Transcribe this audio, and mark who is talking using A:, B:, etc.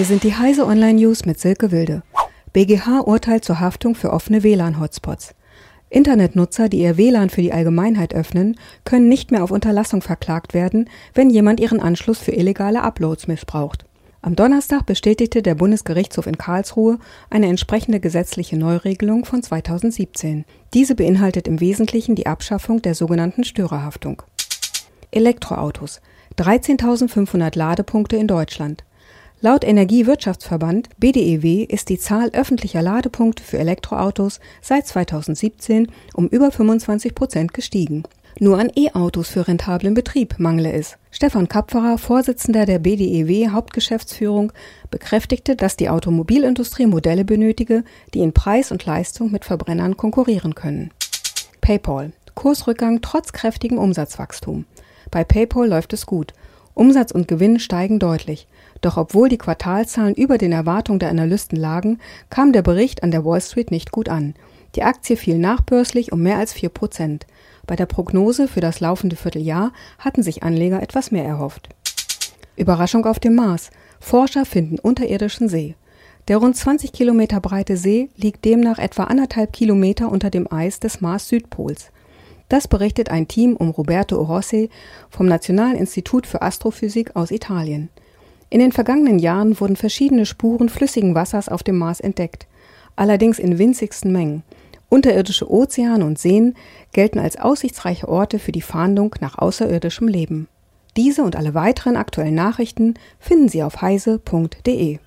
A: Hier sind die Heise Online News mit Silke Wilde. BGH urteilt zur Haftung für offene WLAN-Hotspots. Internetnutzer, die ihr WLAN für die Allgemeinheit öffnen, können nicht mehr auf Unterlassung verklagt werden, wenn jemand ihren Anschluss für illegale Uploads missbraucht. Am Donnerstag bestätigte der Bundesgerichtshof in Karlsruhe eine entsprechende gesetzliche Neuregelung von 2017. Diese beinhaltet im Wesentlichen die Abschaffung der sogenannten Störerhaftung. Elektroautos. 13.500 Ladepunkte in Deutschland. Laut Energiewirtschaftsverband BDEW ist die Zahl öffentlicher Ladepunkte für Elektroautos seit 2017 um über 25 Prozent gestiegen. Nur an E-Autos für rentablen Betrieb mangle es. Stefan Kapferer, Vorsitzender der BDEW Hauptgeschäftsführung, bekräftigte, dass die Automobilindustrie Modelle benötige, die in Preis und Leistung mit Verbrennern konkurrieren können. PayPal. Kursrückgang trotz kräftigem Umsatzwachstum. Bei PayPal läuft es gut. Umsatz und Gewinn steigen deutlich. Doch obwohl die Quartalzahlen über den Erwartungen der Analysten lagen, kam der Bericht an der Wall Street nicht gut an. Die Aktie fiel nachbörslich um mehr als vier Prozent. Bei der Prognose für das laufende Vierteljahr hatten sich Anleger etwas mehr erhofft. Überraschung auf dem Mars. Forscher finden unterirdischen See. Der rund 20 Kilometer breite See liegt demnach etwa anderthalb Kilometer unter dem Eis des Mars-Südpols. Das berichtet ein Team um Roberto Orossi vom Nationalen Institut für Astrophysik aus Italien. In den vergangenen Jahren wurden verschiedene Spuren flüssigen Wassers auf dem Mars entdeckt, allerdings in winzigsten Mengen. Unterirdische Ozeane und Seen gelten als aussichtsreiche Orte für die Fahndung nach außerirdischem Leben. Diese und alle weiteren aktuellen Nachrichten finden Sie auf heise.de.